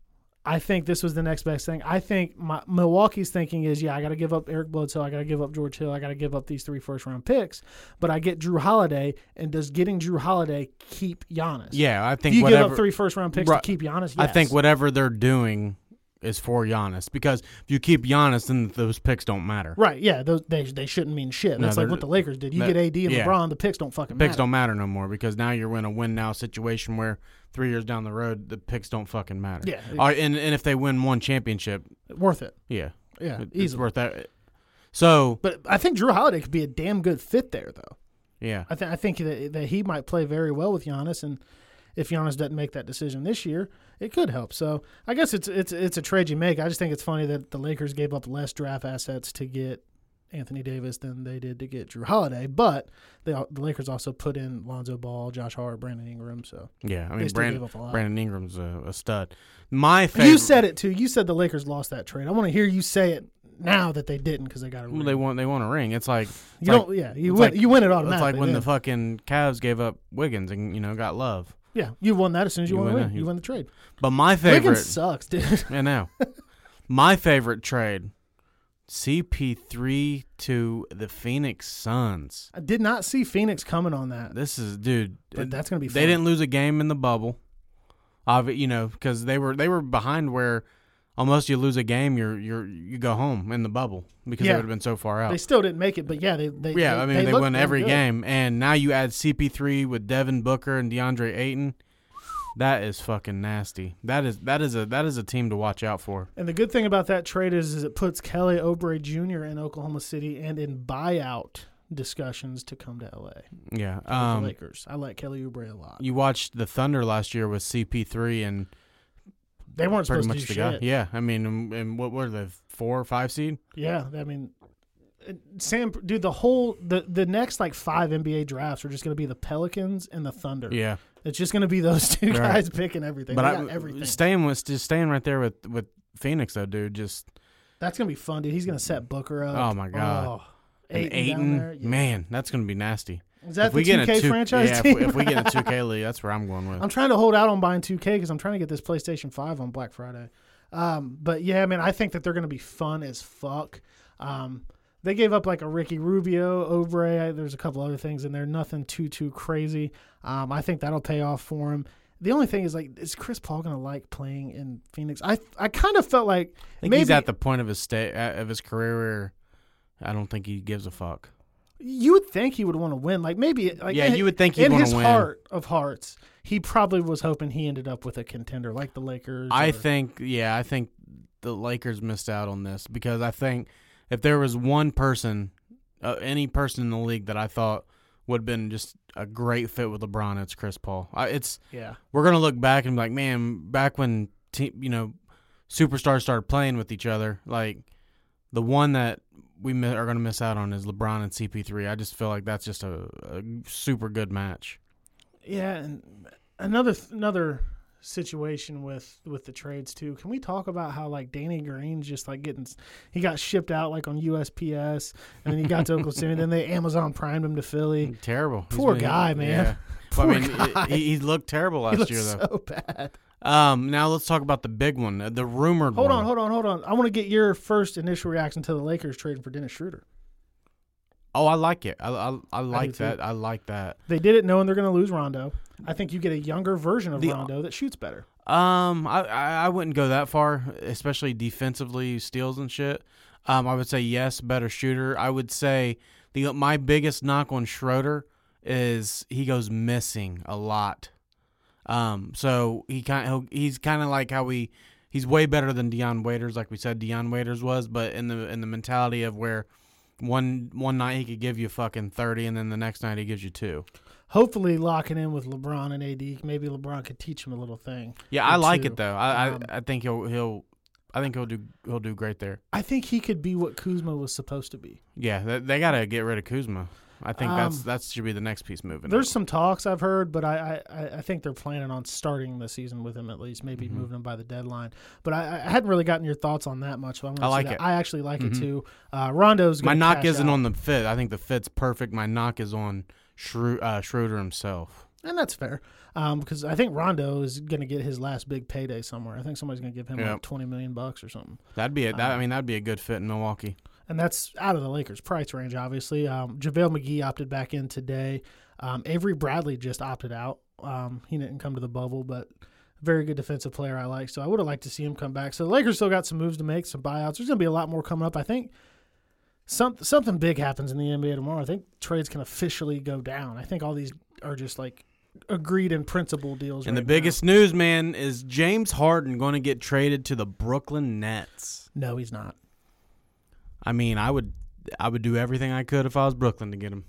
I think this was the next best thing. I think my, Milwaukee's thinking is, yeah, I got to give up Eric Bledsoe, I got to give up George Hill, I got to give up these three first round picks, but I get Jrue Holiday, and does getting Jrue Holiday keep Giannis?
Yeah, I
Do
think
you
whatever.
give up three first round picks
Right.
to keep Giannis?
I think whatever they're doing is for Giannis because if you keep Giannis, then those picks don't matter.
Right, yeah, those, they they shouldn't mean shit.
No,
That's like what the Lakers did. You
that-
get AD and
yeah.
LeBron, the picks don't fucking
Picks
matter.
don't matter no more because now you're in a win now situation where three years down the road the picks don't fucking matter.
Yeah,
Or- and and if they win one championship,
worth it.
yeah,
Yeah,
it- it's
easily.
worth that. So
But I think Jrue Holiday could be a damn good fit there, though.
yeah,
I think I think that that he might play very well with Giannis, and if Giannis doesn't make that decision this year, it could help. So I guess it's it's it's a trade you make. I just think it's funny that the Lakers gave up less draft assets to get Anthony Davis than they did to get Jrue Holiday, but they the Lakers also put in Lonzo Ball, Josh Hart, Brandon Ingram. So
yeah. I mean, Brandon
gave up a lot.
Brandon Ingram's a, a stud. My favorite.
you said it too. You said the Lakers lost that trade. I want to hear you say it now that they didn't because they got a
Well,
ring.
they want they want a ring. It's like
you
like-
don't. Yeah, you win.
like-
you win it automatically.
it's like when the fucking Cavs gave up Wiggins and you know got love.
yeah, you won that as soon as you,
You
won the
win
ring. You
You-
win the trade.
But my favorite,
Wiggins sucks, dude.
I know. my favorite trade, CP3 to the Phoenix Suns.
I did not see Phoenix coming on that.
This is dude.
But that's gonna be
They didn't lose a game in the bubble. Of it, you know, because they were they were behind where almost you lose a game, you're you're you go home in the bubble because
Yeah.
they would have been so far out.
They still didn't make it, but yeah, they. they
yeah, I mean they,
looked
win every
good.
game, and now you add CP3 with Devin Booker and DeAndre Ayton. That is fucking nasty. That is that is a that is a team to watch out for.
And the good thing about that trade is, is it puts Kelly Oubre Jr. in Oklahoma City and in buyout discussions to come to LA.
Yeah. Um,
the Lakers. I like Kelly Oubre a lot.
you watched the Thunder last year with CP3 and
They weren't
pretty
supposed
much
to do
the guy. Yeah, I mean, and, and what were the four or five seed?
Yeah, I mean, Sam, dude, the whole the the next like five NBA drafts are just going to be the Pelicans and the Thunder.
Yeah,
It's just going to be those two
Right.
guys picking everything.
but I
everything.
staying with just staying right there with with Phoenix though, dude. Just
That's going to be fun, dude. He's going to set Booker up.
Oh, my God.
Oh, Ayton, down
Ayton,
there. Yeah.
man, that's gonna be nasty.
Is that
if
the
we get
2K
in a two,
franchise
yeah, if, we- if we get a two K league, that's where I'm going with.
I'm trying to hold out on buying 2K because I'm trying to get this PlayStation 5 on Black Friday. Um, but yeah, man, I think that they're going to be fun as fuck. Um, they gave up like a Ricky Rubio, Oubre. There's a couple other things in there. Nothing too too crazy. Um, I think that'll pay off for him. The only thing is like, is Chris Paul going to like playing in Phoenix? I I kind of felt like
I think
maybe
he's at the point of his stay uh, of his career where I don't think he gives a fuck.
you would think he would want to win. Like maybe like
Yeah,
in-
you would think he'd
in his
win.
heart of hearts, he probably was hoping he ended up with a contender like the Lakers.
I
or-
think, yeah, I think the Lakers missed out on this because I think if there was one person, uh, any person in the league that I thought would have been just a great fit with LeBron, it's Chris Paul. I, it's
yeah.
we're gonna look back and be like, man, back when team, you know, superstars started playing with each other, like the one that we mi- are going to miss out on is LeBron and CP3. I just feel like that's just a, a super good match.
Yeah, and another another situation with with the trades too. Can we talk about how like Danny Green's just like getting he got shipped out like on USPS and then he got to Oklahoma City and then they Amazon primed him to Philly.
Terrible.
Poor
been-
guy, man.
Yeah.
Poor
Well, I mean,
guy.
He, he looked terrible last year though.
so bad.
Um, now let's talk about the big one, uh, the rumored
Hold
one.
on, hold on, hold on. I want to get your first initial reaction to the Lakers trading for Dennis Schroeder.
Oh, I like it. I I, I like
too.
that. I like that.
They did it knowing they're going to lose Rondo. I think you get a younger version of
The-
Rondo that shoots better.
Um, I, I wouldn't go that far, especially defensively, steals and shit. Um, I would say yes, better shooter. I would say the my biggest knock on Schroeder is he goes missing a lot. Um, so he kind he's kind of like how we he's way better than Dion Waiters, like we said Dion Waiters was, but in the in the mentality of where one one night he could give you fucking thirty, and then the next night he gives you two.
Hopefully, locking in with LeBron and AD, maybe LeBron could teach him a little thing.
Yeah, I like
two.
it though. I,
Um,
I I think he'll he'll I think he'll do he'll do great there.
I think he could be what Kuzma was supposed to be.
Yeah, they, they got to get rid of Kuzma. I think that's
Um,
that should be the next piece moving.
There's
up.
some talks I've heard, but I, I, I think they're planning on starting the season with him at least, maybe
Mhm.
moving him by the deadline. But I, I hadn't really gotten your thoughts on that much. So I'm
I like
that.
it.
I actually like it
Mhm.
too. Uh, Rondo's
my knock isn't
out,
on the fit. I think the fit's perfect. My knock is on Schro- uh, Schroeder himself.
and that's fair um, because I think Rondo is going to get his last big payday somewhere. I think somebody's going to give him
Yep.
like twenty million bucks or something.
That'd be it. That, I
Um,
mean, that'd be a good fit in Milwaukee.
And that's out of the Lakers' price range, obviously. Um, JaVale McGee opted back in today. Um, Avery Bradley just opted out. Um, he didn't come to the bubble, but very good defensive player I like. So I would have liked to see him come back. So the Lakers still got some moves to make, some buyouts. There's going to be a lot more coming up. I think some, something big happens in the NBA tomorrow. I think trades can officially go down. I think all these are just like agreed in principle deals.
And the
right
biggest news, man, is James Harden going to get traded to the Brooklyn Nets.
no, he's not.
I mean, I would I would do everything I could if I was Brooklyn to get him.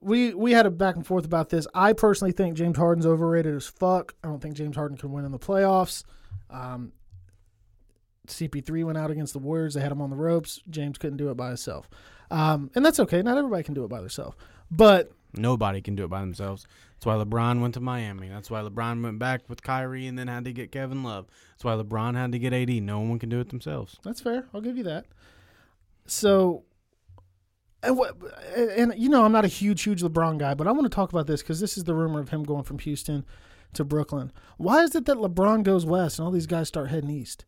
we we had a back and forth about this. I personally think James Harden's overrated as fuck. I don't think James Harden can win in the playoffs. Um, CP3 went out against the Warriors. They had him on the ropes. James couldn't do it by himself, um, and that's okay. Not everybody can do it by themselves, but
Nobody can do it by themselves. That's why LeBron went to Miami. That's why LeBron went back with Kyrie and then had to get Kevin Love. That's why LeBron had to get AD. No one can do it themselves.
that's fair. I'll give you that. So, and, what, and you know, I'm not a huge, huge LeBron guy, but I want to talk about this because this is the rumor of him going from Houston to Brooklyn. Why is it that LeBron goes west and all these guys start heading east?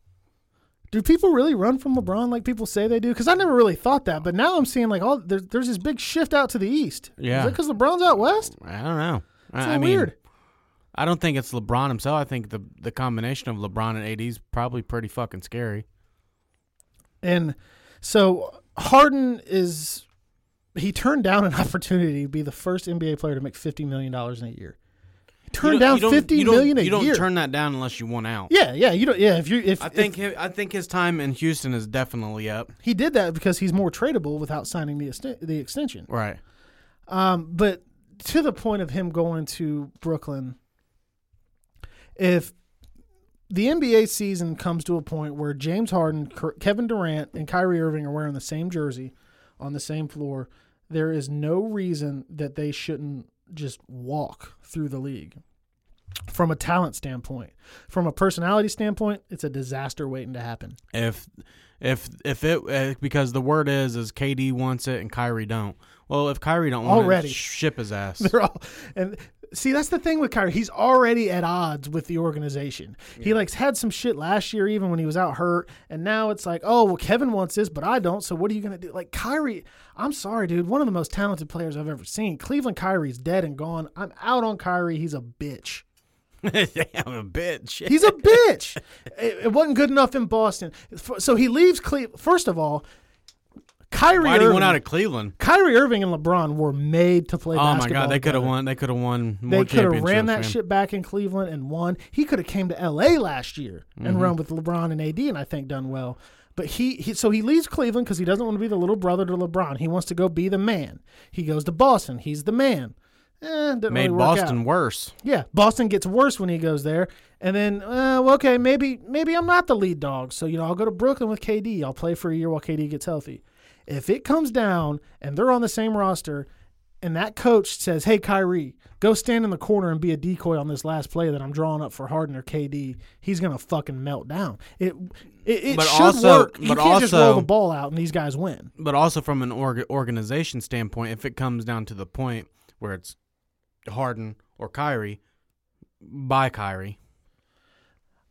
Do people really run from LeBron like people say they do? Because I never really thought that, but now I'm seeing like all there's, there's this big shift out to the east.
Yeah.
because LeBron's out west?
I don't know.
It's
I, I mean,
weird.
I don't think it's LeBron himself. I think the the combination of LeBron and AD is probably pretty fucking scary.
And so Harden is he turned down an opportunity to be the first NBA player to make fifty million dollars in a year. He turned
You
down
you
fifty
you
million a
You don't
year.
turn that down unless you want out.
yeah, yeah, you don't. Yeah, if you if
I
if
think hi- I think his time in Houston is definitely up.
he did that because he's more tradable without signing the the extension.
Right.
Um, but to the point of him going to Brooklyn, if the NBA season comes to a point where James Harden, Kevin Durant, and Kyrie Irving are wearing the same jersey on the same floor, there is no reason that they shouldn't just walk through the league. From a talent standpoint, from a personality standpoint, it's a disaster waiting to happen.
If if if it uh, because the word is is KD wants it and Kyrie don't. Well, if Kyrie don't want
Already.
it, ship his ass.
They're all and see that's the thing with Kyrie. He's already at odds with the organization. He like had some shit last year, even when he was out hurt, and now it's like, oh well, Kevin wants this, but I don't. So what are you gonna do? Like Kyrie, I'm sorry, dude. One of the most talented players I've ever seen. Cleveland Kyrie's dead and gone. I'm out on Kyrie. He's a bitch.
I'm a bitch.
He's a bitch. it, it wasn't good enough in Boston, so he leaves Cleveland. First of all, Kyrie
Why
Irving,
want out of Cleveland?
Kyrie Irving and LeBron were made to play.
Oh my god, they could have won. They could have won more
They could have ran that
man.
shit back in Cleveland and won. He could have came to L.A. last year and
Mm-hmm.
run with LeBron and AD, and I think done well. But he, he so he leaves Cleveland because he doesn't want to be the little brother to LeBron. He wants to go be the man. He goes to Boston. He's the man. eh,
Made
really
Boston
out.
worse.
Yeah, Boston gets worse when he goes there, and then uh, well, okay, maybe maybe I'm not the lead dog, so you know I'll go to Brooklyn with KD. I'll play for a year while KD gets healthy. If it comes down and they're on the same roster, and that coach says, "Hey, Kyrie, go stand in the corner and be a decoy on this last play that I'm drawing up for Harden or KD," he's gonna fucking melt down. It it, it
But
should
also-
work. You
but
can't just roll the ball out and these guys win.
But also from an org- organization standpoint, if it comes down to the point where it's Harden or Kyrie, by Kyrie.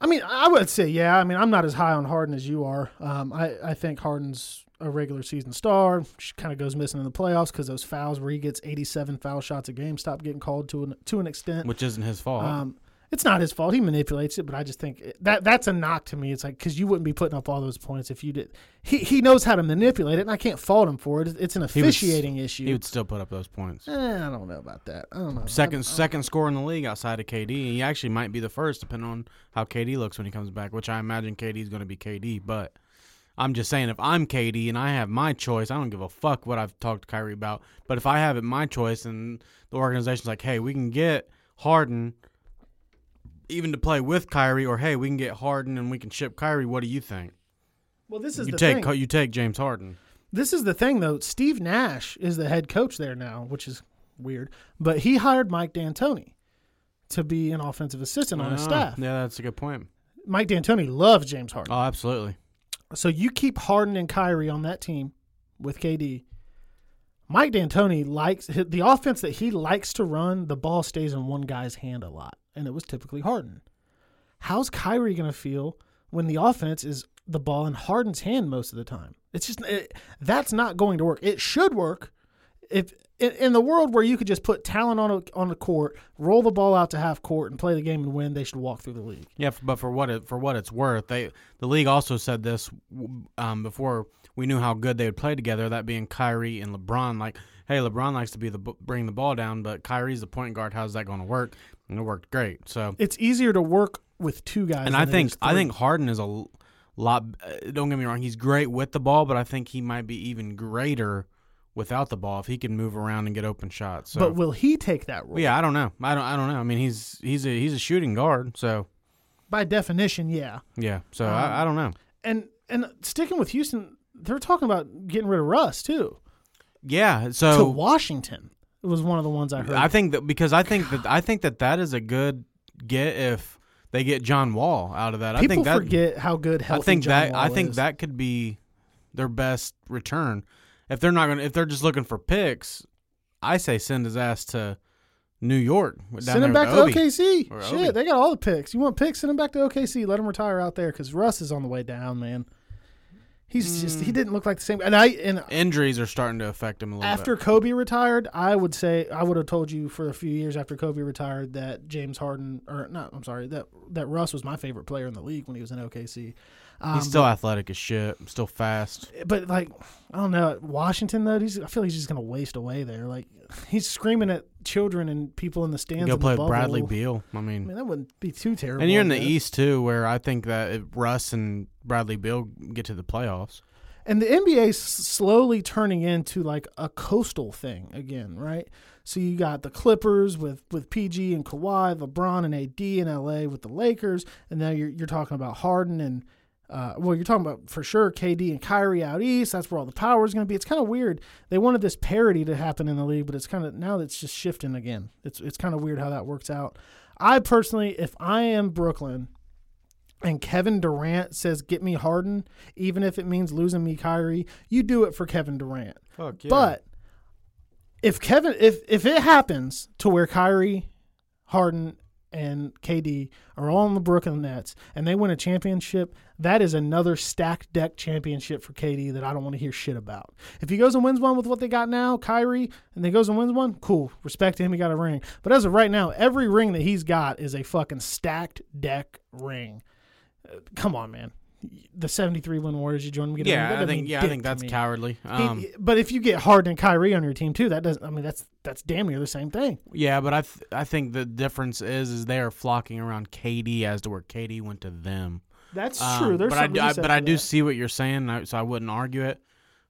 I mean, I would say, yeah. I mean, I'm not as high on Harden as you are. Um, I, I think Harden's a regular season star. She Kind of goes missing in the playoffs because those fouls where he gets 87 foul shots a game stop getting called to an to an extent.
which isn't his fault.
Um, it's not his fault. He manipulates it, but I just think that that's a knock to me. It's like because you wouldn't be putting up all those points if you did. He he knows how to manipulate it, and I can't fault him for it. It's an
He would
officiating issue.
he would still put up those points.
Eh, I don't know about that. I don't know.
Second
I-
second score in the league outside of KD. He actually might be the first, depending on how KD looks when he comes back. Which I imagine KD is going to be KD. But I'm just saying, if I'm KD and I have my choice, I don't give a fuck what I've talked to Kyrie about. But if I have it my choice and the organization's like, hey, we can get Harden even to play with Kyrie, or hey, we can get Harden and we can ship Kyrie. What do you think?
well, this is
You
the
take
thing.
you take James Harden.
This is the thing, though. Steve Nash is the head coach there now, which is weird. But he hired Mike D'Antoni to be an offensive assistant on his
Ah,
staff.
Yeah, that's a good point.
Mike D'Antoni loves James Harden.
Oh, absolutely.
So you keep Harden and Kyrie on that team with KD. Mike D'Antoni likes the offense that he likes to run. The ball stays in one guy's hand a lot, and it was typically Harden. How's Kyrie going to feel when the offense is the ball in Harden's hand most of the time? It's just it, that's not going to work. It should work if in, in the world where you could just put talent on a, on the court, roll the ball out to half court, and play the game and win. They should walk through the league.
Yeah, but for what it for what it's worth, they the league also said this um, before we knew how good they would play together. That being Kyrie and LeBron. Like, hey, LeBron likes to be the bring the ball down, but Kyrie's the point guard. How's that going to work? And it worked great. So,
It's easier to work with two guys.
and I think I think Harden is a lot. Don't get me wrong, he's great with the ball, but I think he might be even greater without the ball if he can move around and get open shots. So,
But will he take that role?
Well, yeah, I don't know. I don't. I don't know. I mean, he's he's a he's a shooting guard. So
By definition, yeah.
yeah. So
Um,
I, I don't know.
And and sticking with Houston, they're talking about getting rid of Russ too.
Yeah.
to
So
Washington. It was one of the ones I heard.
I think that because I think that I think that that is a good get if they get John Wall out of that. I think that
forget how good
I think
John
that
Wall
I think
is.
that could be their best return. If they're not going to if they're just looking for picks, I say send his ass to New York. down
Send him back to
Obi.
OKC.
Or
Shit,
Obi.
they got all the picks. You want picks? Send him back to OKC. Let him retire out there because Russ is on the way down, man. He's just
Mm.
he didn't look like the same. And I and
Injuries are starting to affect him a little
after
bit.
Kobe retired, I would say I would have told you for a few years after Kobe retired that James Harden or not, I'm sorry, that that Russ was my favorite player in the league when he was in OKC. Um,
He's still athletic as shit, still fast.
but like I don't know Washington though. He's I feel like he's just gonna waste away there. Like he's screaming at children and people in the stands.
Go play with. Bradley Beal. I mean,
that wouldn't be too terrible.
and you're in the. East too, where I think that if Russ and Bradley Beal get to the playoffs.
And the NBA is slowly turning into like a coastal thing again, right? So you got the Clippers with, with PG and Kawhi, LeBron and AD in LA with the Lakers, and now you're you're talking about Harden and uh, well, you're talking about for sure KD and Kyrie out east. That's where all the power is going to be. It's kind of weird. They wanted this parity to happen in the league, but it's kind of now it's just shifting again. It's it's kind of weird how that works out. I personally, if I am Brooklyn, and Kevin Durant says, "Get me Harden," even if it means losing me Kyrie, you do it for Kevin Durant.
Fuck yeah.
But if Kevin, if if it happens to where Kyrie, Harden, and KD are all in the Brooklyn Nets and they win a championship, that is another stacked deck championship for KD that I don't want to hear shit about. If he goes and wins one with what they got now, Kyrie, and they goes and wins one, cool. Respect to him, he got a ring. But as of right now, every ring that he's got is a fucking stacked deck ring. Uh, come on, man. The 73 win Warriors, you join them. Get a ring. That
yeah, I
doesn't
think
mean
yeah, I think that's cowardly.
He-
Um,
but if you get Harden and Kyrie on your team too, that doesn't. I mean, that's that's damn near the same thing.
yeah, but I th- I think the difference is is they are flocking around KD as to where KD went to them.
That's
Um,
true. There's
but I, do- I but I do
that.
see what you're saying, so I wouldn't argue it.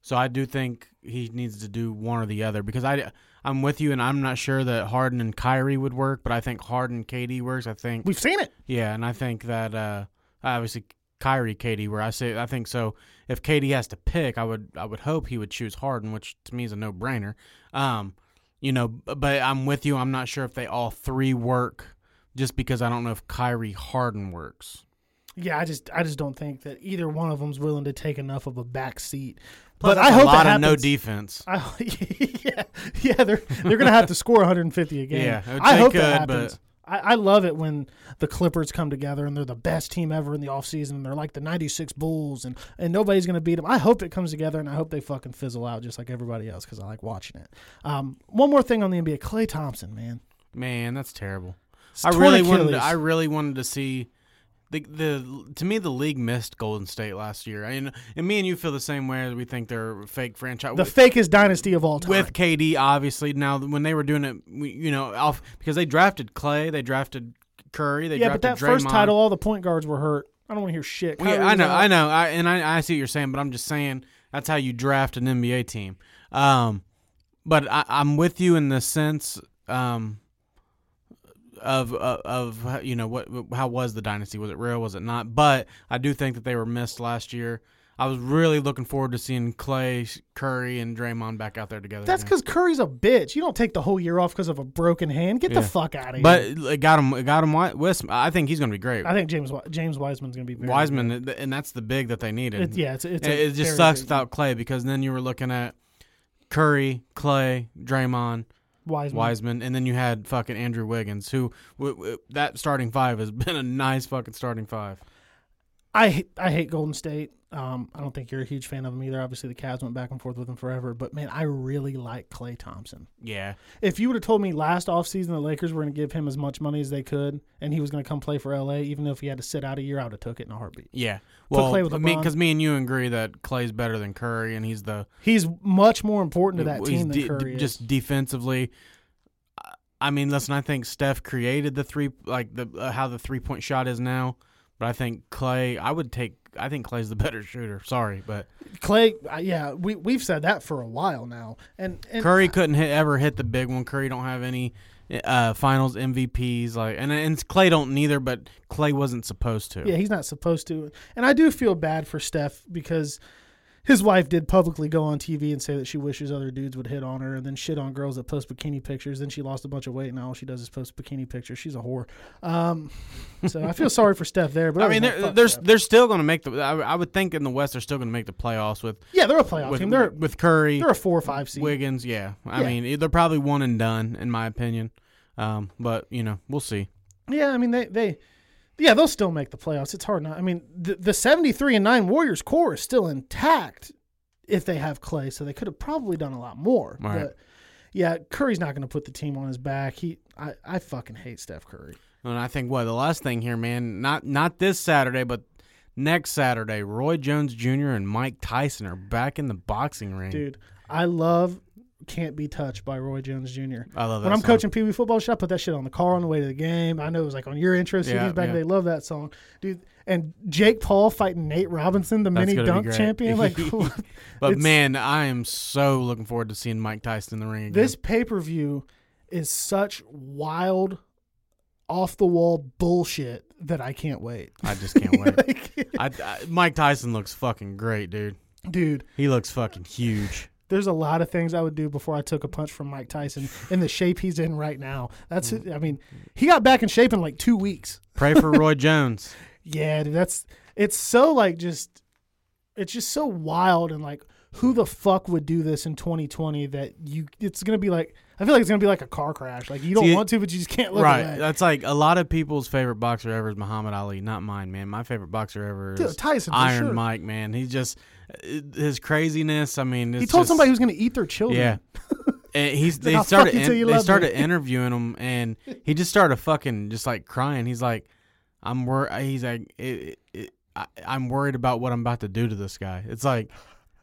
So I do think he needs to do one or the other because I, I'm with you, and I'm not sure that Harden and Kyrie would work, but I think Harden KD works. I think
We've seen it.
yeah, and I think that uh, obviously Kyrie KD where I say I think so. If KD has to pick, I would I would hope he would choose Harden, which to me is a no brainer. Um, you know, but I'm with you. I'm not sure if they all three work, just because I don't know if Kyrie Harden works.
Yeah, I just I just don't think that either one of them's willing to take enough of a back seat.
Plus,
but I
a
hope
lot
that
of no defense.
I, yeah, yeah, they're they're gonna have to score 150 a game.
Yeah,
I hope
could,
that
but-
happens. I, I love it when the Clippers come together and they're the best team ever in the offseason. and They're like the 96 Bulls and, and nobody's going to beat them. I hope it comes together and I hope they fucking fizzle out just like everybody else because I like watching it. Um, one more thing on the NBA Klay Thompson, man.
Man, that's terrible. I really wanted. To, I really wanted to see the the. To me, the league missed Golden State last year, and and me and you feel the same way. We think they're a fake franchise.
the fakest dynasty of all time.
with KD, obviously. Now, when they were doing it, you know, off because they drafted Klay, they drafted Curry, they
yeah, but that first title, all the point guards were hurt. I don't want to hear shit.
Well, yeah, I know,
out.
I know, I, and I, I see what you're saying, but I'm just saying that's how you draft an NBA team. Um, but I, I'm with you in the sense um, of of of you know what how was the dynasty? Was it real? Was it not? But I do think that they were missed last year. I was really looking forward to seeing Klay, Curry, and Draymond back out there together.
That's because Curry's a bitch. You don't take the whole year off because of a broken hand. Get the fuck out of here.
But it got him. It got him. Wi- Wis- I think he's going to be great.
I think James James Wiseman's going to be very
Wiseman,
good.
and that's the big that they needed.
It's, yeah, it's it's
it, it just sucks without Klay because then you were looking at Curry, Klay, Draymond,
Wiseman.
Wiseman, and then you had fucking Andrew Wiggins, who w- w- that starting five has been a nice fucking starting five.
I hate- I hate Golden State. Um, I don't think you're a huge fan of them either. Obviously, the Cavs went back and forth with them forever. But man, I really like Klay Thompson.
Yeah,
If you would have told me last offseason the Lakers were going to give him as much money as they could, and he was going to come play for LA, even though if he had to sit out a year, I would have took it in a heartbeat.
yeah. Well,
with
me because me and you agree that Klay's better than Curry, and he's the
He's much more important to that team than
de-
Curry is.
just defensively. I- I mean, listen, I think Steph created the three, like the uh, how the three point shot is now, but I think Klay. I would take. I think Klay's the better shooter. Sorry, but
Klay, uh, yeah, we we've said that for a while now, and, and
Curry couldn't hit, ever hit the big one. Curry don't have any uh, Finals MVPs like, and and Klay don't neither. But Klay wasn't supposed to.
Yeah, he's not supposed to. And I do feel bad for Steph because his wife did publicly go on TV and say that she wishes other dudes would hit on her and then shit on girls that post bikini pictures. Then she lost a bunch of weight and now all she does is post bikini pictures. She's a whore. Um, so I feel sorry for Steph there. But
I mean, they're they're,
Steph.
they're still going to make the. I, I would think in the West they're still going to make the playoffs with
yeah, they're a playoff
with
team. They're
with Curry,
they're a four or five seed.
Wiggins. Yeah, I
Yeah.
mean they're probably one and done in my opinion. Um, but you know we'll see.
Yeah, I mean they they yeah they'll still make the playoffs. It's hard not. I mean the the seventy three and nine Warriors core is still intact if they have Klay, so they could have probably done a lot more.
Right.
But yeah, Curry's not going to put the team on his back. He I I fucking hate Steph Curry.
And I think what the last thing here, man, not not this Saturday, but next Saturday, Roy Jones Jr. and Mike Tyson are back in the boxing ring.
Dude, I love Can't Be Touched by Roy Jones Jr.
I love that.
When I'm
song.
coaching Pee Wee football i put that shit on the car on the way to the game. I know it was like on your intro CDs
Yeah,
back.
yeah.
They love that song, dude. And Jake Paul fighting Nate Robinson, the
That's
mini dunk champion. Like,
but man, I am so looking forward to seeing Mike Tyson in the ring again.
this pay per view is such wild, off the wall bullshit that I can't wait.
I just can't wait.
Like,
I, I, Mike Tyson looks fucking great, dude.
dude,
He looks fucking huge.
There's a lot of things I would do before I took a punch from Mike Tyson in the shape he's in right now. That's
Mm.
it. I mean, he got back in shape in like two weeks.
Pray for Roy Jones.
Yeah, dude, that's it's so like just it's just so wild and like who the fuck would do this in 2020 that you it's gonna be like I feel like it's gonna be like a car crash. Like you don't
See,
want to, but you just can't look
right. That's like a lot of people's favorite boxer ever is Muhammad Ali, not mine, man. My favorite boxer ever
Dude,
is
Tyson,
Iron
sure.
Mike, man. He's just Uh, his craziness. I mean,
He told
just-
somebody he was gonna eat their children.
Yeah. And he's they
"I'll
started in- they
love me."
started interviewing him and he just started fucking just like crying. He's like, I'm wor. He's like, it, it, it, I, I'm worried about what I'm about to do to this guy. It's like,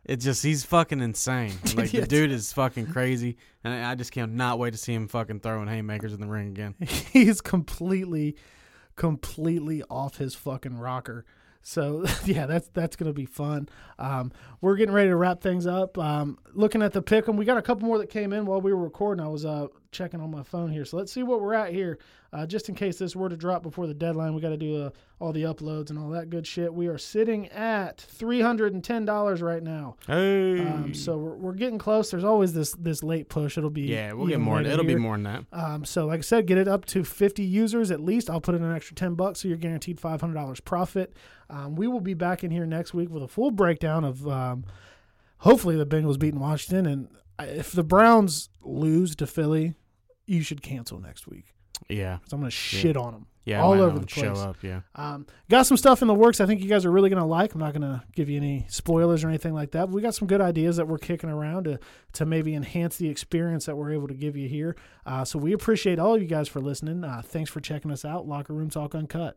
it's just he's fucking insane. Like the dude is fucking crazy, and I I just can't not wait to see him fucking throwing haymakers in the ring again.
He's completely, completely off his fucking rocker. So yeah, that's that's gonna be fun. Um, we're getting ready to wrap things up. Um, looking at the pick 'em, we got a couple more that came in while we were recording. I was uh, checking on my phone here, so let's see what we're at here. Uh, just in case this were to drop before the deadline, we got to do uh, all the uploads and all that good shit. We are sitting at three hundred and ten dollars right now.
Hey.
Um, so we're, we're getting close. There's always this this late push. It'll be
yeah, we'll get more. It'll be more than that.
Um, so, like I said, get it up to 50 users at least. I'll put in an extra 10 bucks, so you're guaranteed $500 profit. Um, we will be back in here next week with a full breakdown of um, hopefully the Bengals beating Washington. And if the Browns lose to Philly, you should cancel next week
Yeah.
because I'm going to shit on them
Yeah.
all over the place.
Show up. Yeah.
Um, got some stuff in the works. I think you guys are really going to like. I'm not going to give you any spoilers or anything like that. But we got some good ideas that we're kicking around to to maybe enhance the experience that we're able to give you here. Uh, so we appreciate all of you guys for listening. Uh, thanks for checking us out. Locker Room Talk Uncut.